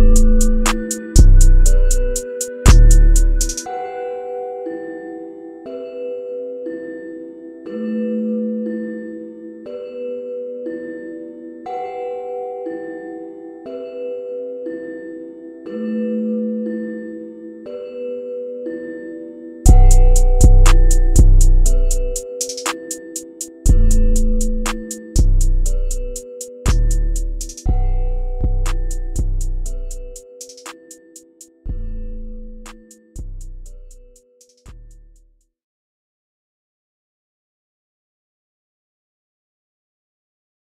Música